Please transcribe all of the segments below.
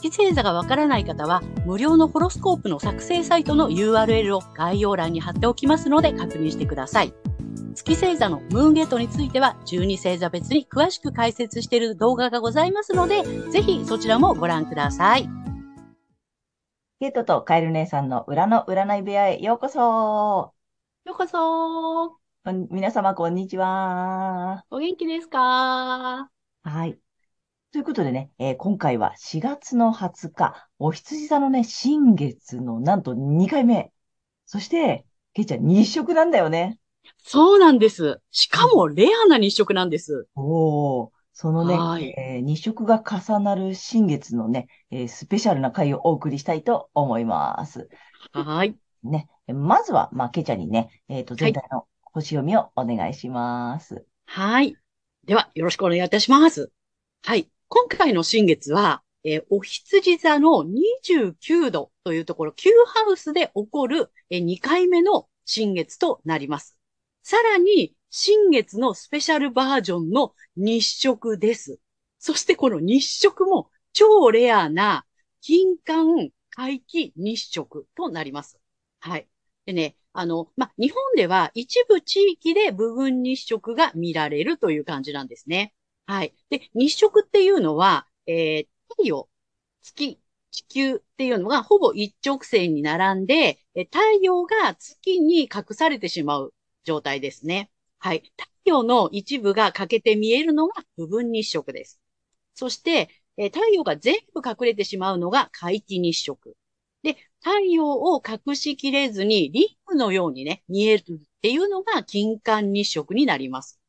月星座がわからない方は、無料のホロスコープの作成サイトの URL を概要欄に貼っておきますので確認してください。月星座のムーンゲートについては、12星座別に詳しく解説している動画がございますので、ぜひそちらもご覧ください。ゲートとカエル姉さんの裏の占い部屋へようこそ。ようこそ。皆様、こんにちは。お元気ですか？はい。ということでね、えー、今回は4月の20日、お羊座のね、新月のなんと2回目。そして、ケイちゃん日食なんだよね。そうなんです。しかもレアな日食なんです。おー。そのね、はい、えー、日食が重なる新月のね、えー、スペシャルな回をお送りしたいと思います。はい。ね、まずは、まあ、けちゃんにね、えっ、ー、と、全体の星読みをお願いします。はい。では、よろしくお願いいたします。はい。今回の新月は、えー、お羊座の29度というところ、Q ハウスで起こる、えー、2回目の新月となります。さらに、新月のスペシャルバージョンの日食です。そしてこの日食も超レアな金環回帰日食となります。はい。でね、あの、ま日本では一部地域で部分日食が見られるという感じなんですね。はい。で、日食っていうのは、えー、太陽、月、地球っていうのがほぼ一直線に並んで、太陽が月に隠されてしまう状態ですね。はい。太陽の一部が欠けて見えるのが部分日食です。そして、え太陽が全部隠れてしまうのが皆既日食。で、太陽を隠しきれずにリングのようにね、見えるっていうのが金環日食になります。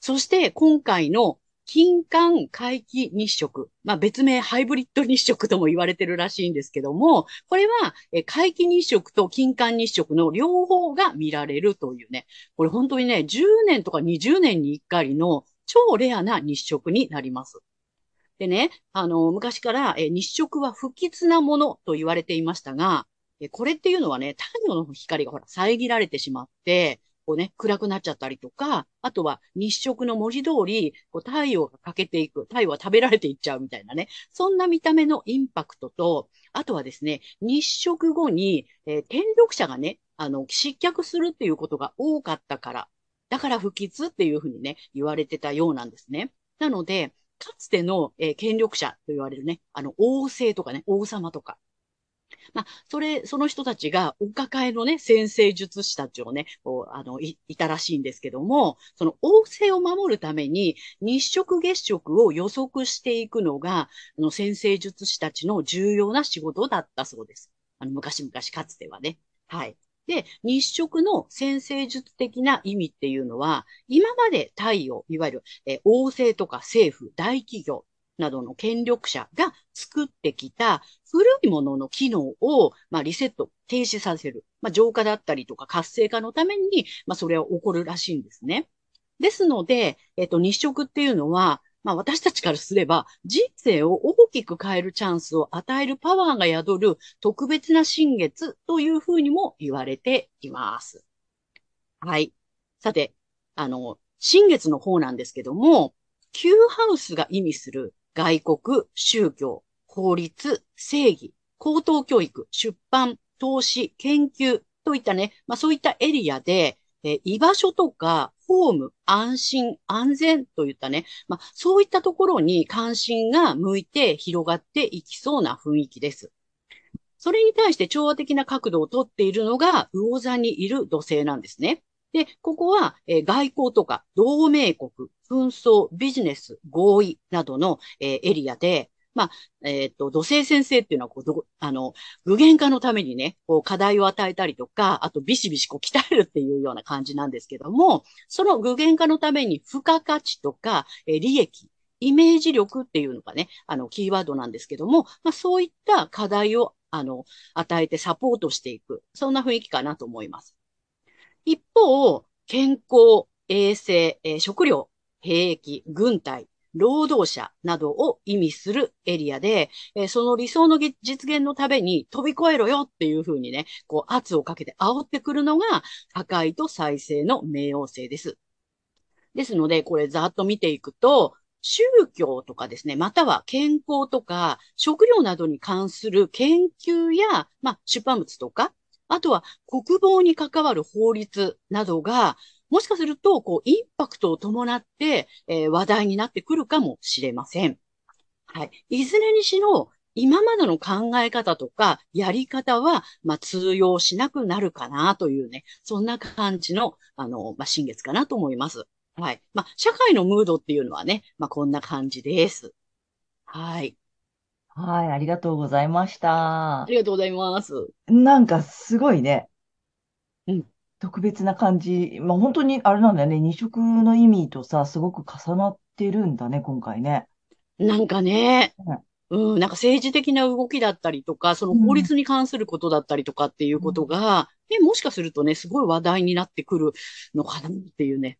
そして今回の金環回帰日食。まあ別名ハイブリッド日食とも言われてるらしいんですけども、これは回帰日食と金環日食の両方が見られるというね、これ本当にね、10年とか20年に1回の超レアな日食になります。でね、あの、昔から日食は不吉なものと言われていましたが、これっていうのはね、太陽の光がほら遮られてしまって、こうね、暗くなっちゃったりとか、あとは日食の文字通り、こう太陽が欠けていく、太陽は食べられていっちゃうみたいなね、そんな見た目のインパクトと、あとはですね、日食後に、えー、天力者がね、あの、失脚するっていうことが多かったから、だから不吉っていうふうにね、言われてたようなんですね。なので、かつての、えー、権力者と言われるね、あの、王政とかね、王様とか、まあ、それ、その人たちがお抱えのね、先生術師たちをね、こうあのい、いたらしいんですけども、その王政を守るために日食月食を予測していくのが、あの、先生術師たちの重要な仕事だったそうです。あの、昔々かつてはね。はい。で、日食の先生術的な意味っていうのは、今まで太陽、いわゆる、え王政とか政府、大企業、などの権力者が作ってきた古いものの機能を、まあ、リセット、停止させる。まあ、浄化だったりとか活性化のために、まあ、それは起こるらしいんですね。ですので、えっと、日食っていうのは、まあ私たちからすれば人生を大きく変えるチャンスを与えるパワーが宿る特別な新月というふうにも言われています。はい。さて、あの、新月の方なんですけども、Q ハウスが意味する外国、宗教、法律、正義、高等教育、出版、投資、研究といったね、まあそういったエリアで、え居場所とか、ホーム、安心、安全といったね、まあそういったところに関心が向いて広がっていきそうな雰囲気です。それに対して調和的な角度をとっているのが、魚座にいる土星なんですね。で、ここは、えー、外交とか同盟国、紛争、ビジネス、合意などの、えー、エリアで、まあ、えっ、ー、と、土星先生っていうのは、こう、あの、具現化のためにね、こう、課題を与えたりとか、あと、ビシビシこう、鍛えるっていうような感じなんですけども、その具現化のために、付加価値とか、えー、利益、イメージ力っていうのがね、あの、キーワードなんですけども、まあ、そういった課題を、あの、与えてサポートしていく。そんな雰囲気かなと思います。一方、健康、衛生、えー、食料、兵役、軍隊、労働者などを意味するエリアで、えー、その理想の実現のために飛び越えろよっていうふうにね、こう圧をかけて煽ってくるのが破壊と再生の冥王星です。ですので、これざっと見ていくと、宗教とかですね、または健康とか食料などに関する研究や、まあ、出版物とか、あとは国防に関わる法律などが、もしかすると、こう、インパクトを伴って、えー、話題になってくるかもしれません。はい。いずれにしろ、今までの考え方とか、やり方は、まあ、通用しなくなるかなというね、そんな感じの、あの、まあ、新月かなと思います。はい。まあ、社会のムードっていうのはね、まあ、こんな感じです。はい。はい、ありがとうございました。ありがとうございます。なんかすごいね。うん。特別な感じ。まあ本当にあれなんだよね。二色の意味とさ、すごく重なってるんだね、今回ね。なんかね、うん、なんか政治的な動きだったりとか、その法律に関することだったりとかっていうことが、ね、もしかするとね、すごい話題になってくるのかなっていうね。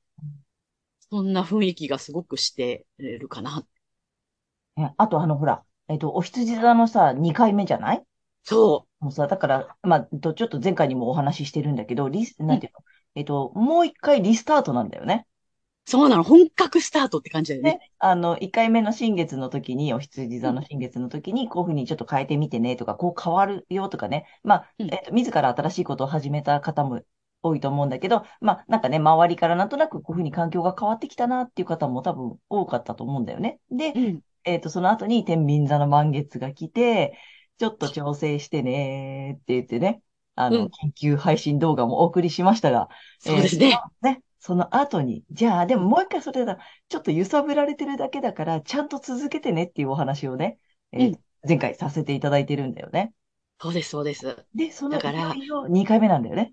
そんな雰囲気がすごくしてるかな。あとあの、ほら、えっと、お羊座のさ、2回目じゃない？そう。もうさ、だから、まあ、ちょっと前回にもお話ししてるんだけど、リス、なんていうの、えっと、もう一回リスタートなんだよね。そうなの。本格スタートって感じだよね。ねあの、1回目の新月の時に、お羊座の新月の時に、こういうふうにちょっと変えてみてねとか、こう変わるよとかね。まあ、えっと、自ら新しいことを始めた方も多いと思うんだけど、まあ、なんかね、周りからなんとなくこういうふうに環境が変わってきたなっていう方も多分多かったと思うんだよね。で、うん、えっ、ー、と、その後に天秤座の満月が来て、ちょっと調整してねって言ってね、あの、緊急配信動画もお送りしましたが、そうですね。えー、ね、その後に、じゃあ、でももう一回それだ、ちょっと揺さぶられてるだけだから、ちゃんと続けてねっていうお話をね、えー、うん、前回させていただいてるんだよね。そうです、そうです。で、その2回目なんだよね。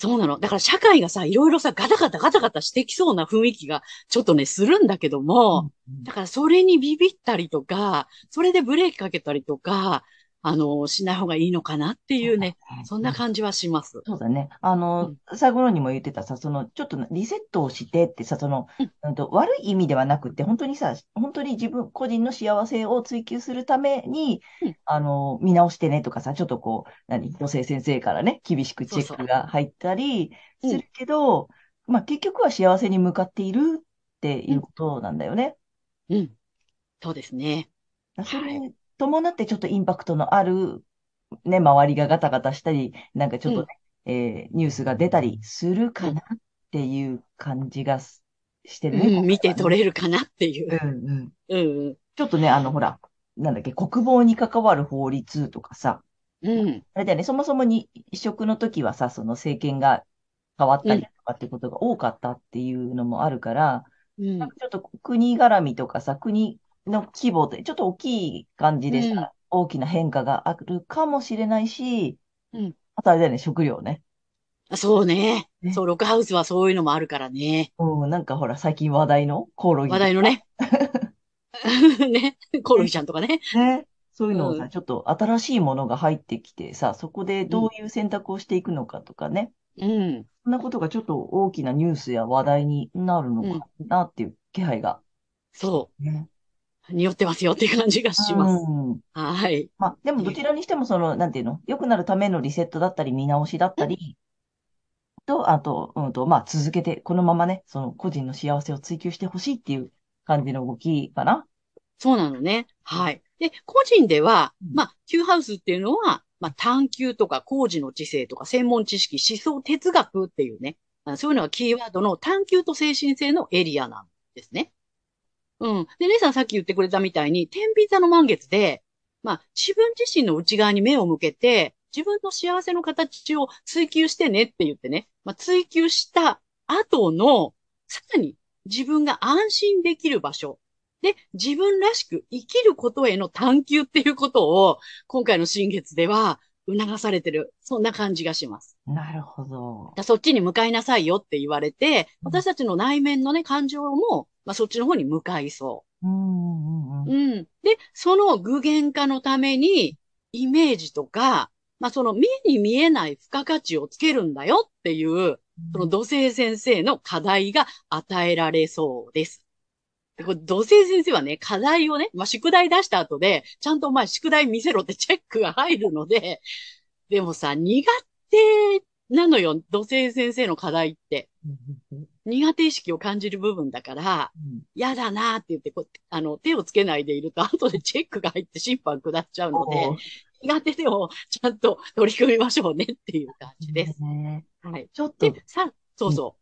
そうなの。だから社会がさ、いろいろさ、ガタガタガタガタしてきそうな雰囲気がちょっとね、するんだけども、うん、だからそれにビビったりとか、それでブレーキかけたりとか、あの、しない方がいいのかなっていうね、そんな感じはします。そうだね。あの、うん、最後のにも言ってたさ、その、ちょっとリセットをしてってさ、その、うん、と悪い意味ではなくて、本当にさ、本当に自分、個人の幸せを追求するために、うん、あの、見直してねとかさ、ちょっとこう、何、女性先生からね、厳しくチェックが入ったりするけど、まあ結局は幸せに向かっているっていうことなんだよね。うん。そうですね。それ伴ってちょっとインパクトのある、ね、周りがガタガタしたり、なんかちょっとね、うん、えー、ニュースが出たりするかなっていう感じがしてるね。うん、見て取れるかなっていう。うんうん。うんうん。ちょっとね、あの、ほら、なんだっけ、国防に関わる法律とかさ、うん。あれだよね、そもそもに移植の時はさ、その政権が変わったりとかってことが多かったっていうのもあるから、うん、なんかちょっと国絡みとかさ、国の規模で、ちょっと大きい感じでさ、うん、大きな変化があるかもしれないし、うん。あとあれだよね、食料ね。そうね。ねそう、ロックハウスはそういうのもあるからね。うん、なんかほら、最近話題のコオロギ。話題のね。ね。コオロギちゃんとかね。ね。そういうのをさ、うん、ちょっと新しいものが入ってきてさ、そこでどういう選択をしていくのかとかね。うん。そんなことがちょっと大きなニュースや話題になるのかなっていう気配が。そう。ね。匂ってますよっていう感じがします。うん、はい。まあ、でもどちらにしても、その、なんていうの、良くなるためのリセットだったり、見直しだったり、と、あと、うんと、まあ、続けて、このままね、その、個人の幸せを追求してほしいっていう感じの動きかな。そうなのね。はい。で、個人では、まあ、Q ハウスっていうのは、まあ、探求とか工事の知性とか専門知識、思想哲学っていうね、そういうのがキーワードの探求と精神性のエリアなんですね。うん。で、姉さんさっき言ってくれたみたいに、天秤座の満月で、まあ、自分自身の内側に目を向けて、自分の幸せの形を追求してねって言ってね、まあ、追求した後の、さらに自分が安心できる場所。で、自分らしく生きることへの探求っていうことを、今回の新月では促されてる。そんな感じがします。なるほど。そっちに向かいなさいよって言われて、私たちの内面のね、感情もまあ、そっちの方に向かいそうんうんうん。うん。で、その具現化のために、イメージとか、まあ、その目に見えない付加価値をつけるんだよっていう、その土星先生の課題が与えられそうです。でこれ土星先生はね、課題をね、まあ、宿題出した後で、ちゃんとお前宿題見せろってチェックが入るので、でもさ、苦手なのよ、土星先生の課題って。苦手意識を感じる部分だから、嫌だなーって言ってこう、あの、手をつけないでいると、後でチェックが入って審判下っちゃうので苦手でもちゃんと取り組みましょうねっていう感じです。ねはい。ちょっとで、、さ、そうそう。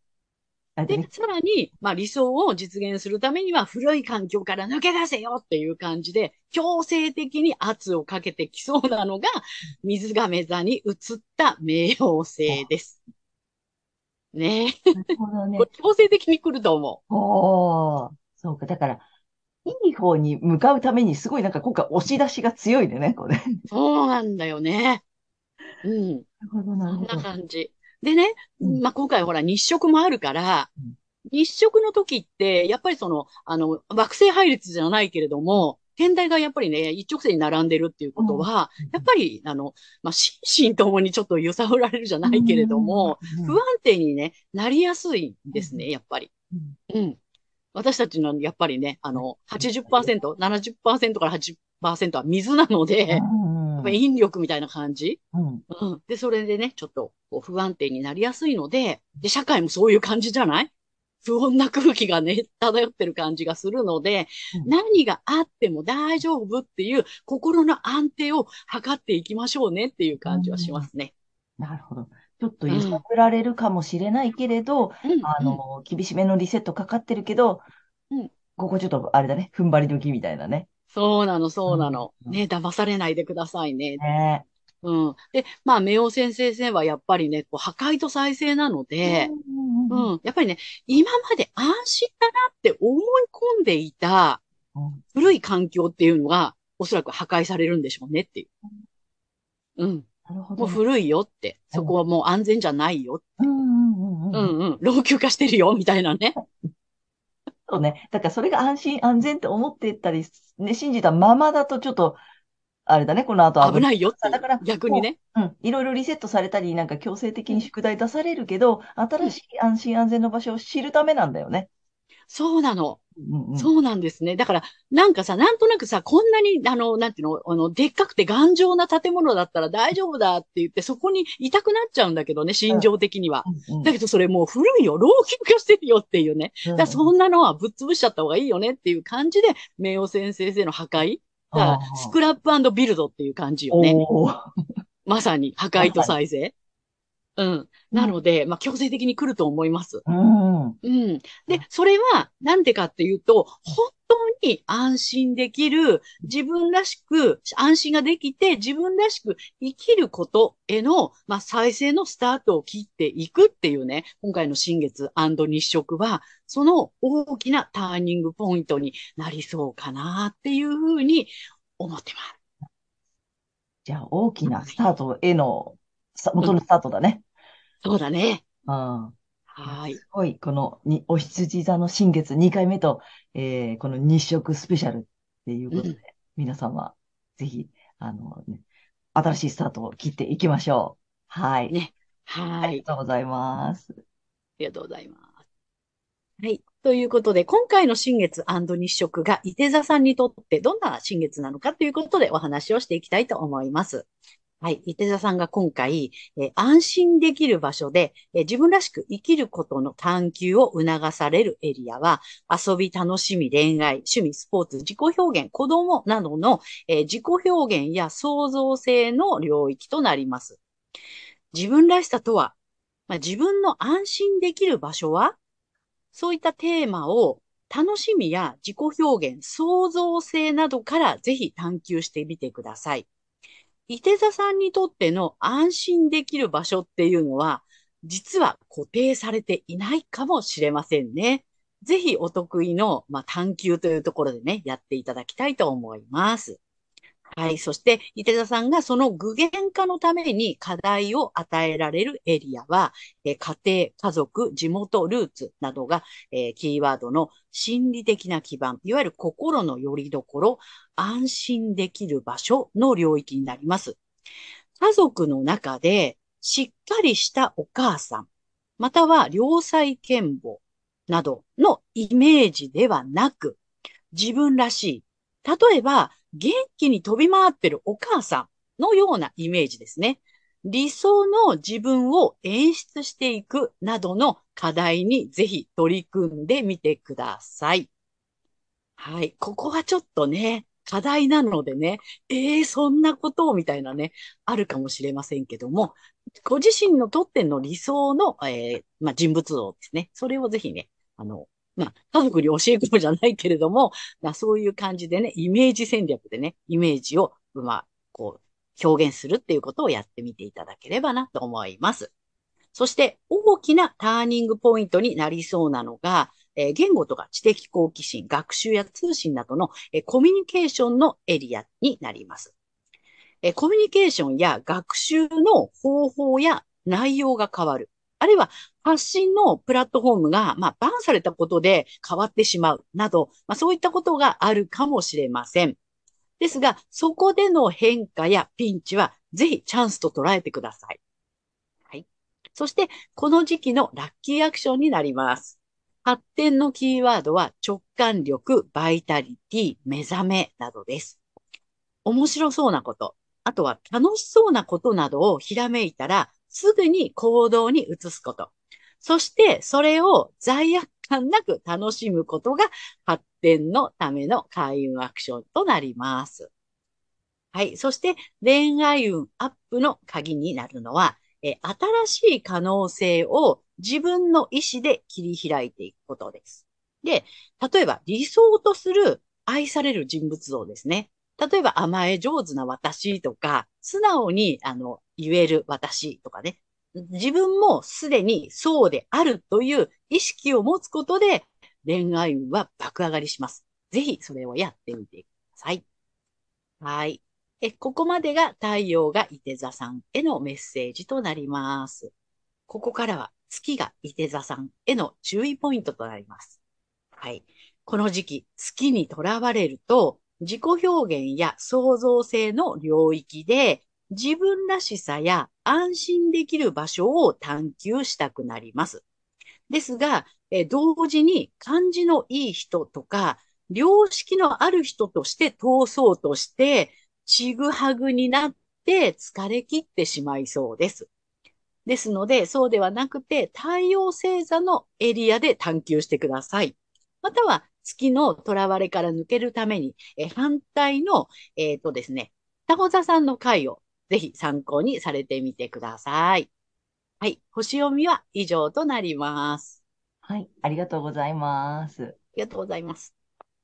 でさらに、まあ理想を実現するためには古い環境から抜け出せよっていう感じで、強制的に圧をかけてきそうなのが、水亀座に移った冥王星です。ねえ。なるほどね。強制的に来ると思おー、そうか。だから、いい方に向かうために、すごいなんか今回押し出しが強いね、これ。なるう。そうなんだよね。うん。ほど、なるそんなほど。感じ。でね、うん。まあ、今回ほら日食もあるからうん、日食の時って、やっぱりその、あの、惑星配列じゃないけれども、天体がやっぱりね、一直線に並んでるっていうことは、やっぱり、あの、まあ、心身 ともにちょっと揺さぶられるじゃないけれども、うん、不安定にね、なりやすいんですね、やっぱり。うん。うん。私たちのやっぱりね、あの、80%、70%から80%は水なので、やっぱり引力みたいな感じ？うんうん。で、それでね、ちょっとこう不安定になりやすいので、で、社会もそういう感じじゃない？不穏な空気がね、漂ってる感じがするので、うん何があっても大丈夫っていう心の安定を図っていきましょうねっていう感じはしますね。なるほど。ちょっと揺さぶられるかもしれないけれど、うん。あの、厳しめのリセットかかってるけど、うんここちょっとあれだね、踏ん張り時みたいなね。そうなの、そうなの。うんね、騙されないでくださいね。ねうん。で、まあ、冥王先生はやっぱりね、こう破壊と再生なので、うん。やっぱりね、今まで安心だなって思い込んでいたうん古い環境っていうのが、おそらく破壊されるんでしょうねっていう。うん。なるほど。もう古いよって。そこはもう安全じゃないよ。うんうんうんううん。んうん。老朽化してるよ、みたいなね。そうね。だからそれが安心安全って思ってたり、ね、信じたままだとちょっと、あれだね、この後危ないよ。だから逆にね。うん。いろいろリセットされたり、なんか強制的に宿題出されるけど、新しい安心安全の場所を知るためなんだよね。そうなの。うんうん。そうなんですね。だから、なんかさ、なんとなくさ、こんなに、あの、なんていうの、あの、でっかくて頑丈な建物だったら大丈夫だって言って、そこにいたくなっちゃうんだけどね、心情的には。うんうんだけどそれもう古いよ、老朽化してるよっていうね。だからそんなのはぶっ潰しちゃった方がいいよねっていう感じで、冥王先生の破壊。だからあースクラップビルドっていう感じよね。まさに破壊と再生。うん。なので、まあ、強制的に来ると思います。うん。うん。で、それは、なんでかっていうと、本当に安心できる、自分らしく、安心ができて、自分らしく生きることへの、まあ、再生のスタートを切っていくっていうね、今回の新月日食は、その大きなターニングポイントになりそうかなっていうふうに思ってます。じゃあ、大きなスタートへの、さ元のスタートだね。そうだね。うん。はい。すごい、このに、お羊座の新月2回目と、えーこの日食スペシャルっていうことで、うん皆様、ぜひ、あの、ね、新しいスタートを切っていきましょう。はい。ねはいあり。がとうございます。ありがとうございます。はい。ということで、今回の新月日食が、伊手座さんにとってどんな新月なのかということでお話をしていきたいと思います。はい。伊手座さんが今回、え安心できる場所で、え自分らしく生きることの探求を促されるエリアは、遊び、楽しみ、恋愛、趣味、スポーツ、自己表現、子供などの、え自己表現や創造性の領域となります。自分らしさとは、まあ、自分の安心できる場所は、そういったテーマを楽しみや自己表現、創造性などからぜひ探求してみてください。伊手座さんにとっての安心できる場所っていうのは、実は固定されていないかもしれませんね。ぜひお得意の、まあ、探求というところでね、やっていただきたいと思います。はい。そして、伊手座さんがその具現化のために課題を与えられるエリアは、え家庭、家族、地元、ルーツなどが、えー、キーワードの心理的な基盤、いわゆる心の拠り所、安心できる場所の領域になります。家族の中でしっかりしたお母さん、または良妻賢母などのイメージではなく、自分らしい。例えば、元気に飛び回ってるお母さんのようなイメージですね。理想の自分を演出していくなどの課題にぜひ取り組んでみてください。はい。ここはちょっとね、課題なのでね、ええー、そんなことをみたいなね、あるかもしれませんけども、ご自身のとっての理想の、えー、まあ、人物像ですね。それをぜひね、あの、まあ、家族に教え込むじゃないけれども、まあ、そういう感じでね、イメージ戦略でね、イメージを、まあ、こう、表現するっていうことをやってみていただければなと思います。そして、大きなターニングポイントになりそうなのが、えー、言語とか知的好奇心、学習や通信などの、えー、コミュニケーションのエリアになります。えー、コミュニケーションや学習の方法や内容が変わる。あるいは発信のプラットフォームが、まあ、バンされたことで変わってしまうなど、まあ、そういったことがあるかもしれません。ですが、そこでの変化やピンチは、ぜひチャンスと捉えてください。はい。そして、この時期のラッキーアクションになります。発展のキーワードは直感力、バイタリティ、目覚めなどです。面白そうなこと、あとは楽しそうなことなどをひらめいたら、すぐに行動に移すこと。そして、それを罪悪感なく楽しむことが発展のための開運アクションとなります。はい。そして、恋愛運アップの鍵になるのは、え新しい可能性を自分の意思で切り開いていくことです。で、例えば理想とする愛される人物像ですね。例えば甘え上手な私とか、素直に、あの、言える私とかね。自分もすでにそうであるという意識を持つことで、恋愛運は爆上がりします。ぜひそれをやってみてください。はい。え、ここまでが太陽が伊手座さんへのメッセージとなります。ここからは月が伊手座さんへの注意ポイントとなります。はい。この時期、月にとらわれると、自己表現や創造性の領域で自分らしさや安心できる場所を探求したくなります。ですが、え同時に感じのいい人とか、良識のある人として通そうとして、ちぐはぐになって疲れ切ってしまいそうです。ですので、そうではなくて、太陽星座のエリアで探求してください。または、月の囚われから抜けるために、え反対の、えっ、ー、とですね、双子座さんの回をぜひ参考にされてみてください。はい。星読みは以上となります。はい。ありがとうございます。ありがとうございます。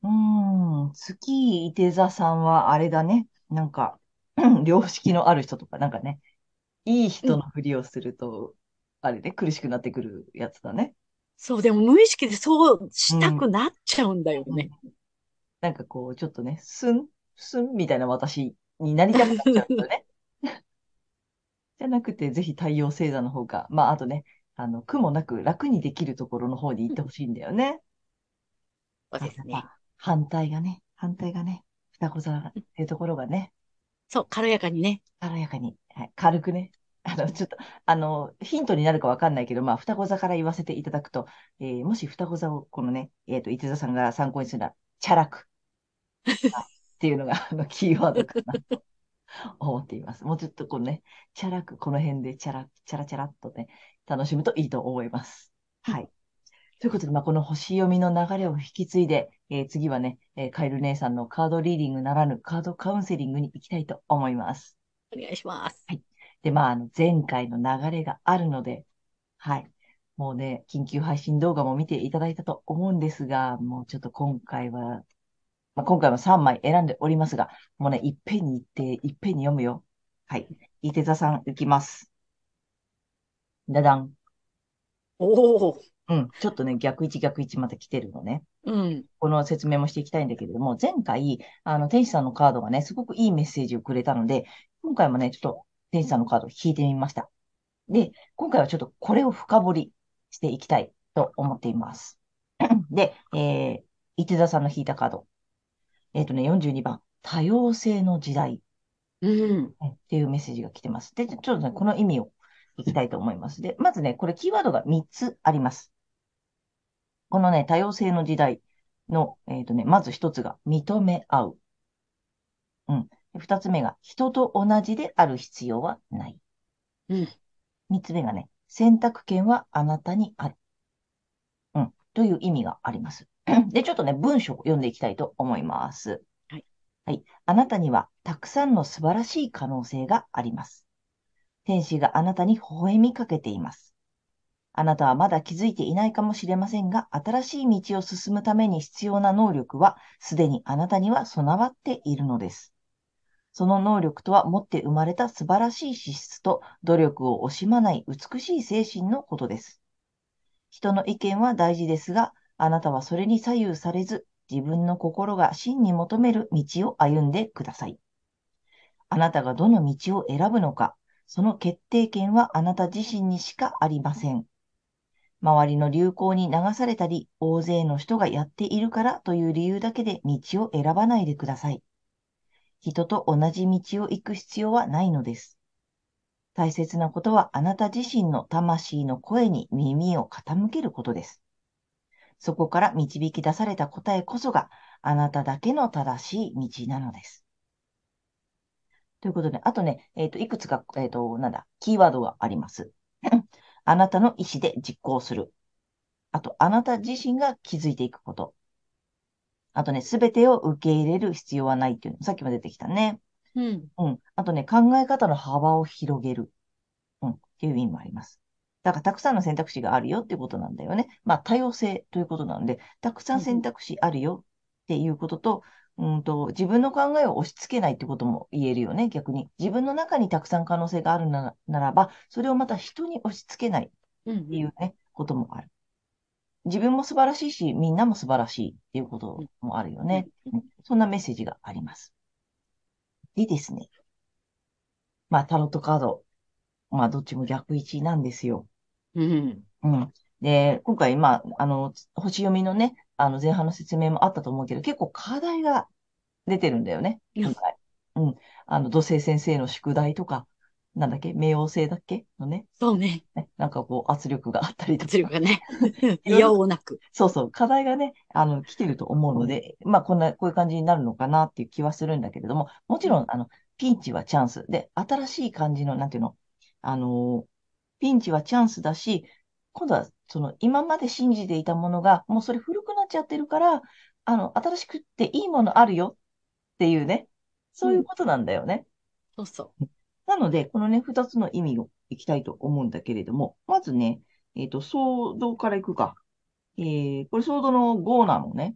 うん。月いて座さんはあれだね。なんか、良識のある人とか、なんかね、いい人のふりをすると、うん、あれね、苦しくなってくるやつだね。そう、でも無意識でそうしたくなっちゃうんだよね。うん、なんかこう、ちょっとね、すん、すんみたいな私になりたくなっちゃうんだね。じゃなくて、ぜひ太陽星座の方が、まあ、あとね、あの、苦もなく楽にできるところの方に行ってほしいんだよね。そうですね。反対がね、反対がね、双子座っていうところがね。そう、軽やかにね。軽やかに。はい、軽くね。あの、ちょっと、あの、ヒントになるかわかんないけど、まあ、双子座から言わせていただくと、えー、もし双子座を、このね、えっ、ー、と、伊手座さんが参考にするのは、チャラク。っていうのが、あの、キーワードかなと 思っています。もうちょっとこうね、チャラく、この辺でチャラ、チャラチャラっとね、楽しむといいと思います。はい。ということで、まあ、この星読みの流れを引き継いで、えー、次はね、えー、カエル姉さんのカードリーディングならぬカードカウンセリングに行きたいと思います。お願いします。はい。で、まあ、あの、前回の流れがあるので、はい。もうね、緊急配信動画も見ていただいたと思うんですが、もうちょっと今回はまあ、今回も3枚選んでおりますが、もうね、いっぺんに言って、いっぺんに読むよ。はい。伊手座さん、いきます。だだん。おお。うん。ちょっとね、逆位置逆位置まで来てるのね。うん。この説明もしていきたいんだけれども、前回、あの、天使さんのカードがね、すごくいいメッセージをくれたので、今回もね、ちょっと天使さんのカードを引いてみました。で、今回はちょっとこれを深掘りしていきたいと思っています。で、えー、伊手座さんの引いたカード。えっ、とね、42番、多様性の時代うん。っていうメッセージが来てます。で、ちょっとね、この意味をいきたいと思います。で、まずね、これキーワードが3つあります。このね、多様性の時代の、えっ、とね、まず1つが認め合う。うん。で2つ目が人と同じである必要はない。うん。3つ目がね、選択権はあなたにある。うん。という意味があります。で、ちょっとね、文章を読んでいきたいと思います。はい。はい。あなたにはたくさんの素晴らしい可能性があります。天使があなたに微笑みかけています。あなたはまだ気づいていないかもしれませんが、新しい道を進むために必要な能力は、すでにあなたには備わっているのです。その能力とは持って生まれた素晴らしい資質と努力を惜しまない美しい精神のことです。人の意見は大事ですが、あなたはそれに左右されず、自分の心が真に求める道を歩んでください。あなたがどの道を選ぶのか、その決定権はあなた自身にしかありません。周りの流行に流されたり、大勢の人がやっているからという理由だけで道を選ばないでください。人と同じ道を行く必要はないのです。大切なことはあなた自身の魂の声に耳を傾けることです。そこから導き出された答えこそがあなただけの正しい道なのです。ということで、あとね、えっ、と、いくつか、えっ、と、なんだ、キーワードがあります。あなたの意思で実行する。あと、あなた自身が気づいていくこと。あとね、すべてを受け入れる必要はないっていうの。さっきも出てきたね。うん。うん。あとね、考え方の幅を広げる。うん。っていう意味もあります。だから、たくさんの選択肢があるよっていうことなんだよね。まあ、多様性ということなので、たくさん選択肢あるよっていうことと、うんと、自分の考えを押し付けないってことも言えるよね、逆に。自分の中にたくさん可能性があるならならば、それをまた人に押し付けないうん。っていうね、こともある。自分も素晴らしいし、みんなも素晴らしいっていうこともあるよね。うんそんなメッセージがあります。でですね。まあ、タロットカード。まあ、どっちも逆位置なんですよ。うん。うん。で、今回、まあ、あの、星読みのね、あの、前半の説明もあったと思うけど、結構課題が出てるんだよね、うん今回。うん。あの、土星先生の宿題とか、なんだっけ、冥王星だっけ？のね、そうね。ね、なんかこう、圧力があったりとか。圧力がね。いろいろいやおうなく。そうそう、課題がね、あの、来てると思うので、まあ、こんな、こういう感じになるのかなっていう気はするんだけれども、もちろん、あの、ピンチはチャンス。で、新しい感じの、なんていうの、あのーピンチはチャンスだし、今度は、その、今まで信じていたものが、もうそれ古くなっちゃってるから、あの、新しくっていいものあるよっていうね、そういうことなんだよね。そうそなので、このね、二つの意味をいきたいと思うんだけれども、まずね、えっと、ソードからいくか。えー、これソードの5なのね。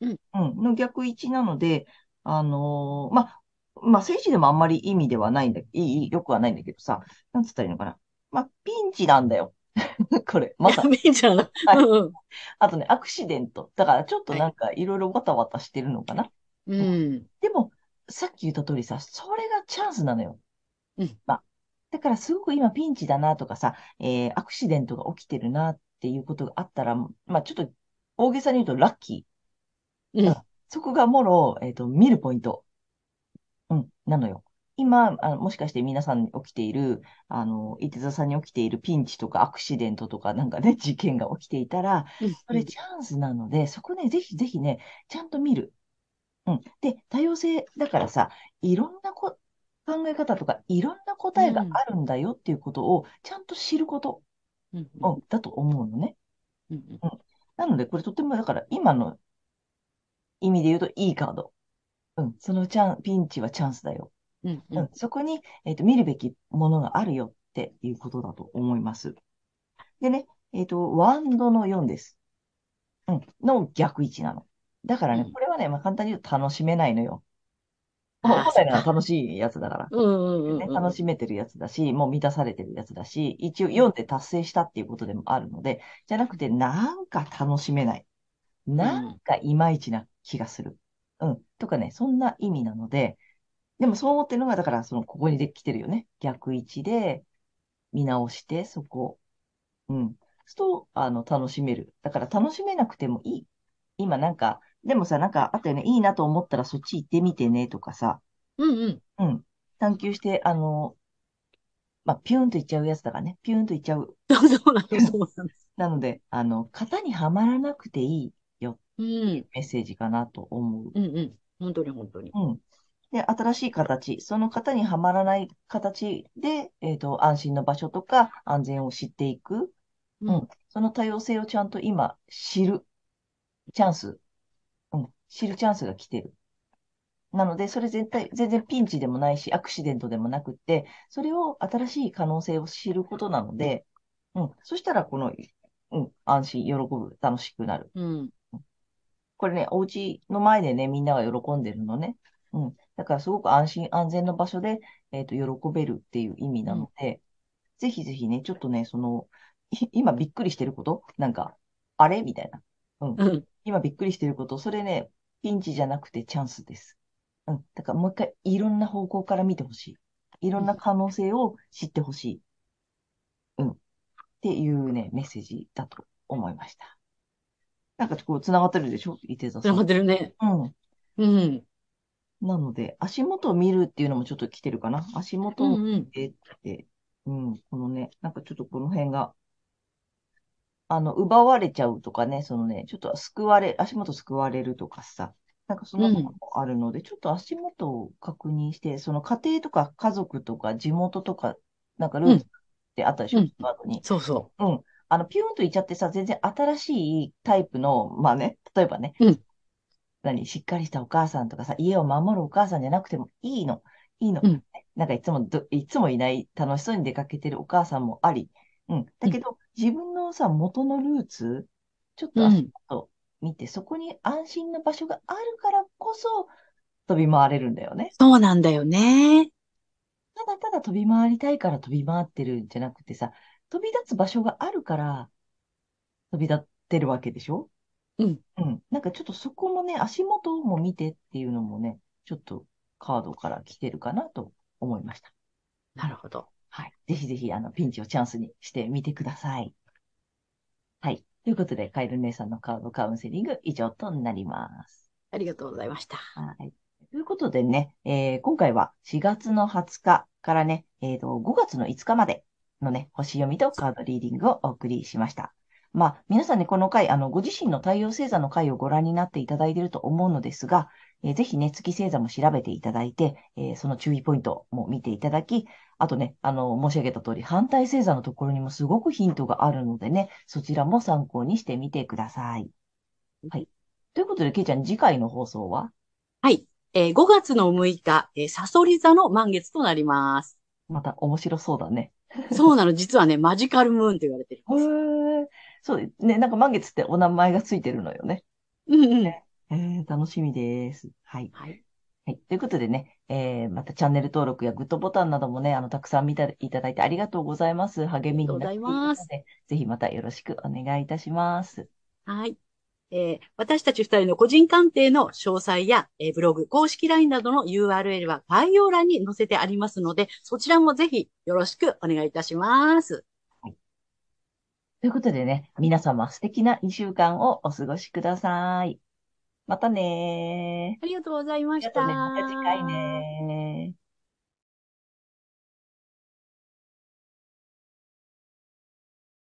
うん。うん。の逆位置なので、あのーまあ、まあ、政治でもあんまり意味ではないんだ、いい、よくはないんだけどさ、なんつったらいいのかな。まあ、ピンチなんだよ。これ、う。まさに。いいじゃん。はいうんあとね、アクシデント。だからちょっとなんかいろいろわたわたしてるのかな。うん。でも、さっき言った通りさ、それがチャンスなのよ。うんまあ、だからすごく今ピンチだなとかさ、えーアクシデントが起きてるなっていうことがあったら、まあちょっと大げさに言うとラッキー。うん。そこがもろ、えっと、見るポイント。うん、なのよ。今、あの、もしかして皆さんに起きている、あの、伊手座さんに起きているピンチとかアクシデントとかなんかね、事件が起きていたら、それチャンスなので、そこね、ぜひぜひね、ちゃんと見る。うん。で、多様性だからさ、いろんなこ考え方とか、いろんな答えがあるんだよっていうことを、ちゃんと知ること、うん。うん、だと思うのね。うん。なので、これとても、だから、今の意味で言うといいカード。うん、そのチャン、ピンチはチャンスだよ。うん。うん、そこに、えっと、見るべきものがあるよっていうことだと思います。でね、えっと、ワンドの4です。うん、の逆位置なの。だからねう、んこれはね、まあ、簡単に言うと楽しめないのよ。本来なら楽しいやつだから。うんうんうんね、うん。楽しめてるやつだし、もう満たされてるやつだし、一応読んで達成したっていうことでもあるので、じゃなくて、なんか楽しめない。なんかいまいちな気がする。うん。とかね、そんな意味なので、でもそう思ってるのが、だから、その、ここにできてるよね。逆位置で、見直して、そこ。うん。そうと、あの、楽しめる。だから、楽しめなくてもいい。今なんか、でもさ、なんかあったよね。いいなと思ったらそっち行ってみてね、とかさ。うんうん。うん。探求して、あの、まあ、ピューンといっちゃうやつだからね。ピューンといっちゃう。そうなんです。そうなんです。なので、あの、型にはまらなくていいうん。メッセージかなと思う。うんうん。本当に本当に。うん。で、新しい形、その型にはまらない形で、えっと、安心の場所とか安全を知っていく。ううん。その多様性をちゃんと今知るチャンス。うん。知るチャンスが来てる。なので、それ全体、全然ピンチでもないし、アクシデントでもなくって、それを新しい可能性を知ることなので、うん。そしたら、この、うん、安心、喜ぶ、楽しくなる。うん。これね、お家の前でね、みんなが喜んでるのね。うん。だからすごく安心安全な場所で、えっと、喜べるっていう意味なので、ぜひぜひね、ちょっとね、その、い今びっくりしてること？なんか、あれ？みたいな。うん。うん。今びっくりしてること、それね、ピンチじゃなくてチャンスです。うん。だからもう一回いろんな方向から見てほしい。いろんな可能性を知ってほしい。うん。っていうね、メッセージだと思いました。なんかこう、繋がってるでしょ？伊手座さん。繋がってるね。うん。うん。なので、足元を見るっていうのもちょっと来てるかな。足元をうんうん。見てって、うん、このね、なんかちょっとこの辺が、あの、奪われちゃうとかね、そのね、ちょっと救われ、足元救われるとかさ、なんかそのうんもあるので、ちょっと足元を確認して、その家庭とか家族とか地元とか、なんかルーツってあったでしょ、うんその後に。そうそうん。あの、ピューンといっちゃってさ、全然新しいタイプの、まあね、例えばね、うん何、しっかりしたお母さんとかさ、家を守るお母さんじゃなくてもいいの。いいの。うんなんかいつもど、いつもいない楽しそうに出かけてるお母さんもあり。うん。だけど、自分のさ、元のルーツ、ちょっう。うと足ん。元見て、そこに安心な場所があるからこそ、飛び回れるんだよね。そうなんだよね。ただただ飛び回りたいから飛び回ってるんじゃなくてさ、飛び立つ場所があるから飛び立ってるわけでしょ？うん。うん。なんかちょっとそこもね、足元も見てっていうのもね、ちょっとカードから来てるかなと思いました。なるほど。はい。ぜひぜひ、あの、ピンチをチャンスにしてみてください。はい。ということで、カエル姉さんのカードカウンセリング以上となります。ありがとうございました。はい。ということでね、えー今回は4月の20日からね、えーと、5月の5日までのね、星読みとカードリーディングをお送りしました。まあ、皆さんね、この回、あの、ご自身の太陽星座の回をご覧になっていただいていると思うのですが、えーぜひね、月星座も調べていただいて、えーその注意ポイントも見ていただき、あとね、あの、申し上げた通り、反対星座のところにもすごくヒントがあるのでね、そちらも参考にしてみてください。はい。ということで、けいちゃん、次回の放送は？はい。えー5月の6日、えーサソリ座の満月となります。また面白そうだね。そうなの、実はね、マジカルムーンと言われてるんです。へえ、そうね、なんか満月ってお名前がついてるのよね。うんうん。えー、楽しみです。はい。はい。はい。ということでね、えー、またチャンネル登録やグッドボタンなどもね、あの、たくさん見ていただいてありがとうございます。励みになっているのありがとうございますで、ぜひまたよろしくお願いいたします。はい。えー私たち二人の個人鑑定の詳細や、えーブログ、公式 LINE などの URL は概要欄に載せてありますので、そちらもぜひよろしくお願いいたします。ということでね、皆様素敵な2週間をお過ごしください。またねー。ありがとうございました。ありがとうね。また次回ねー。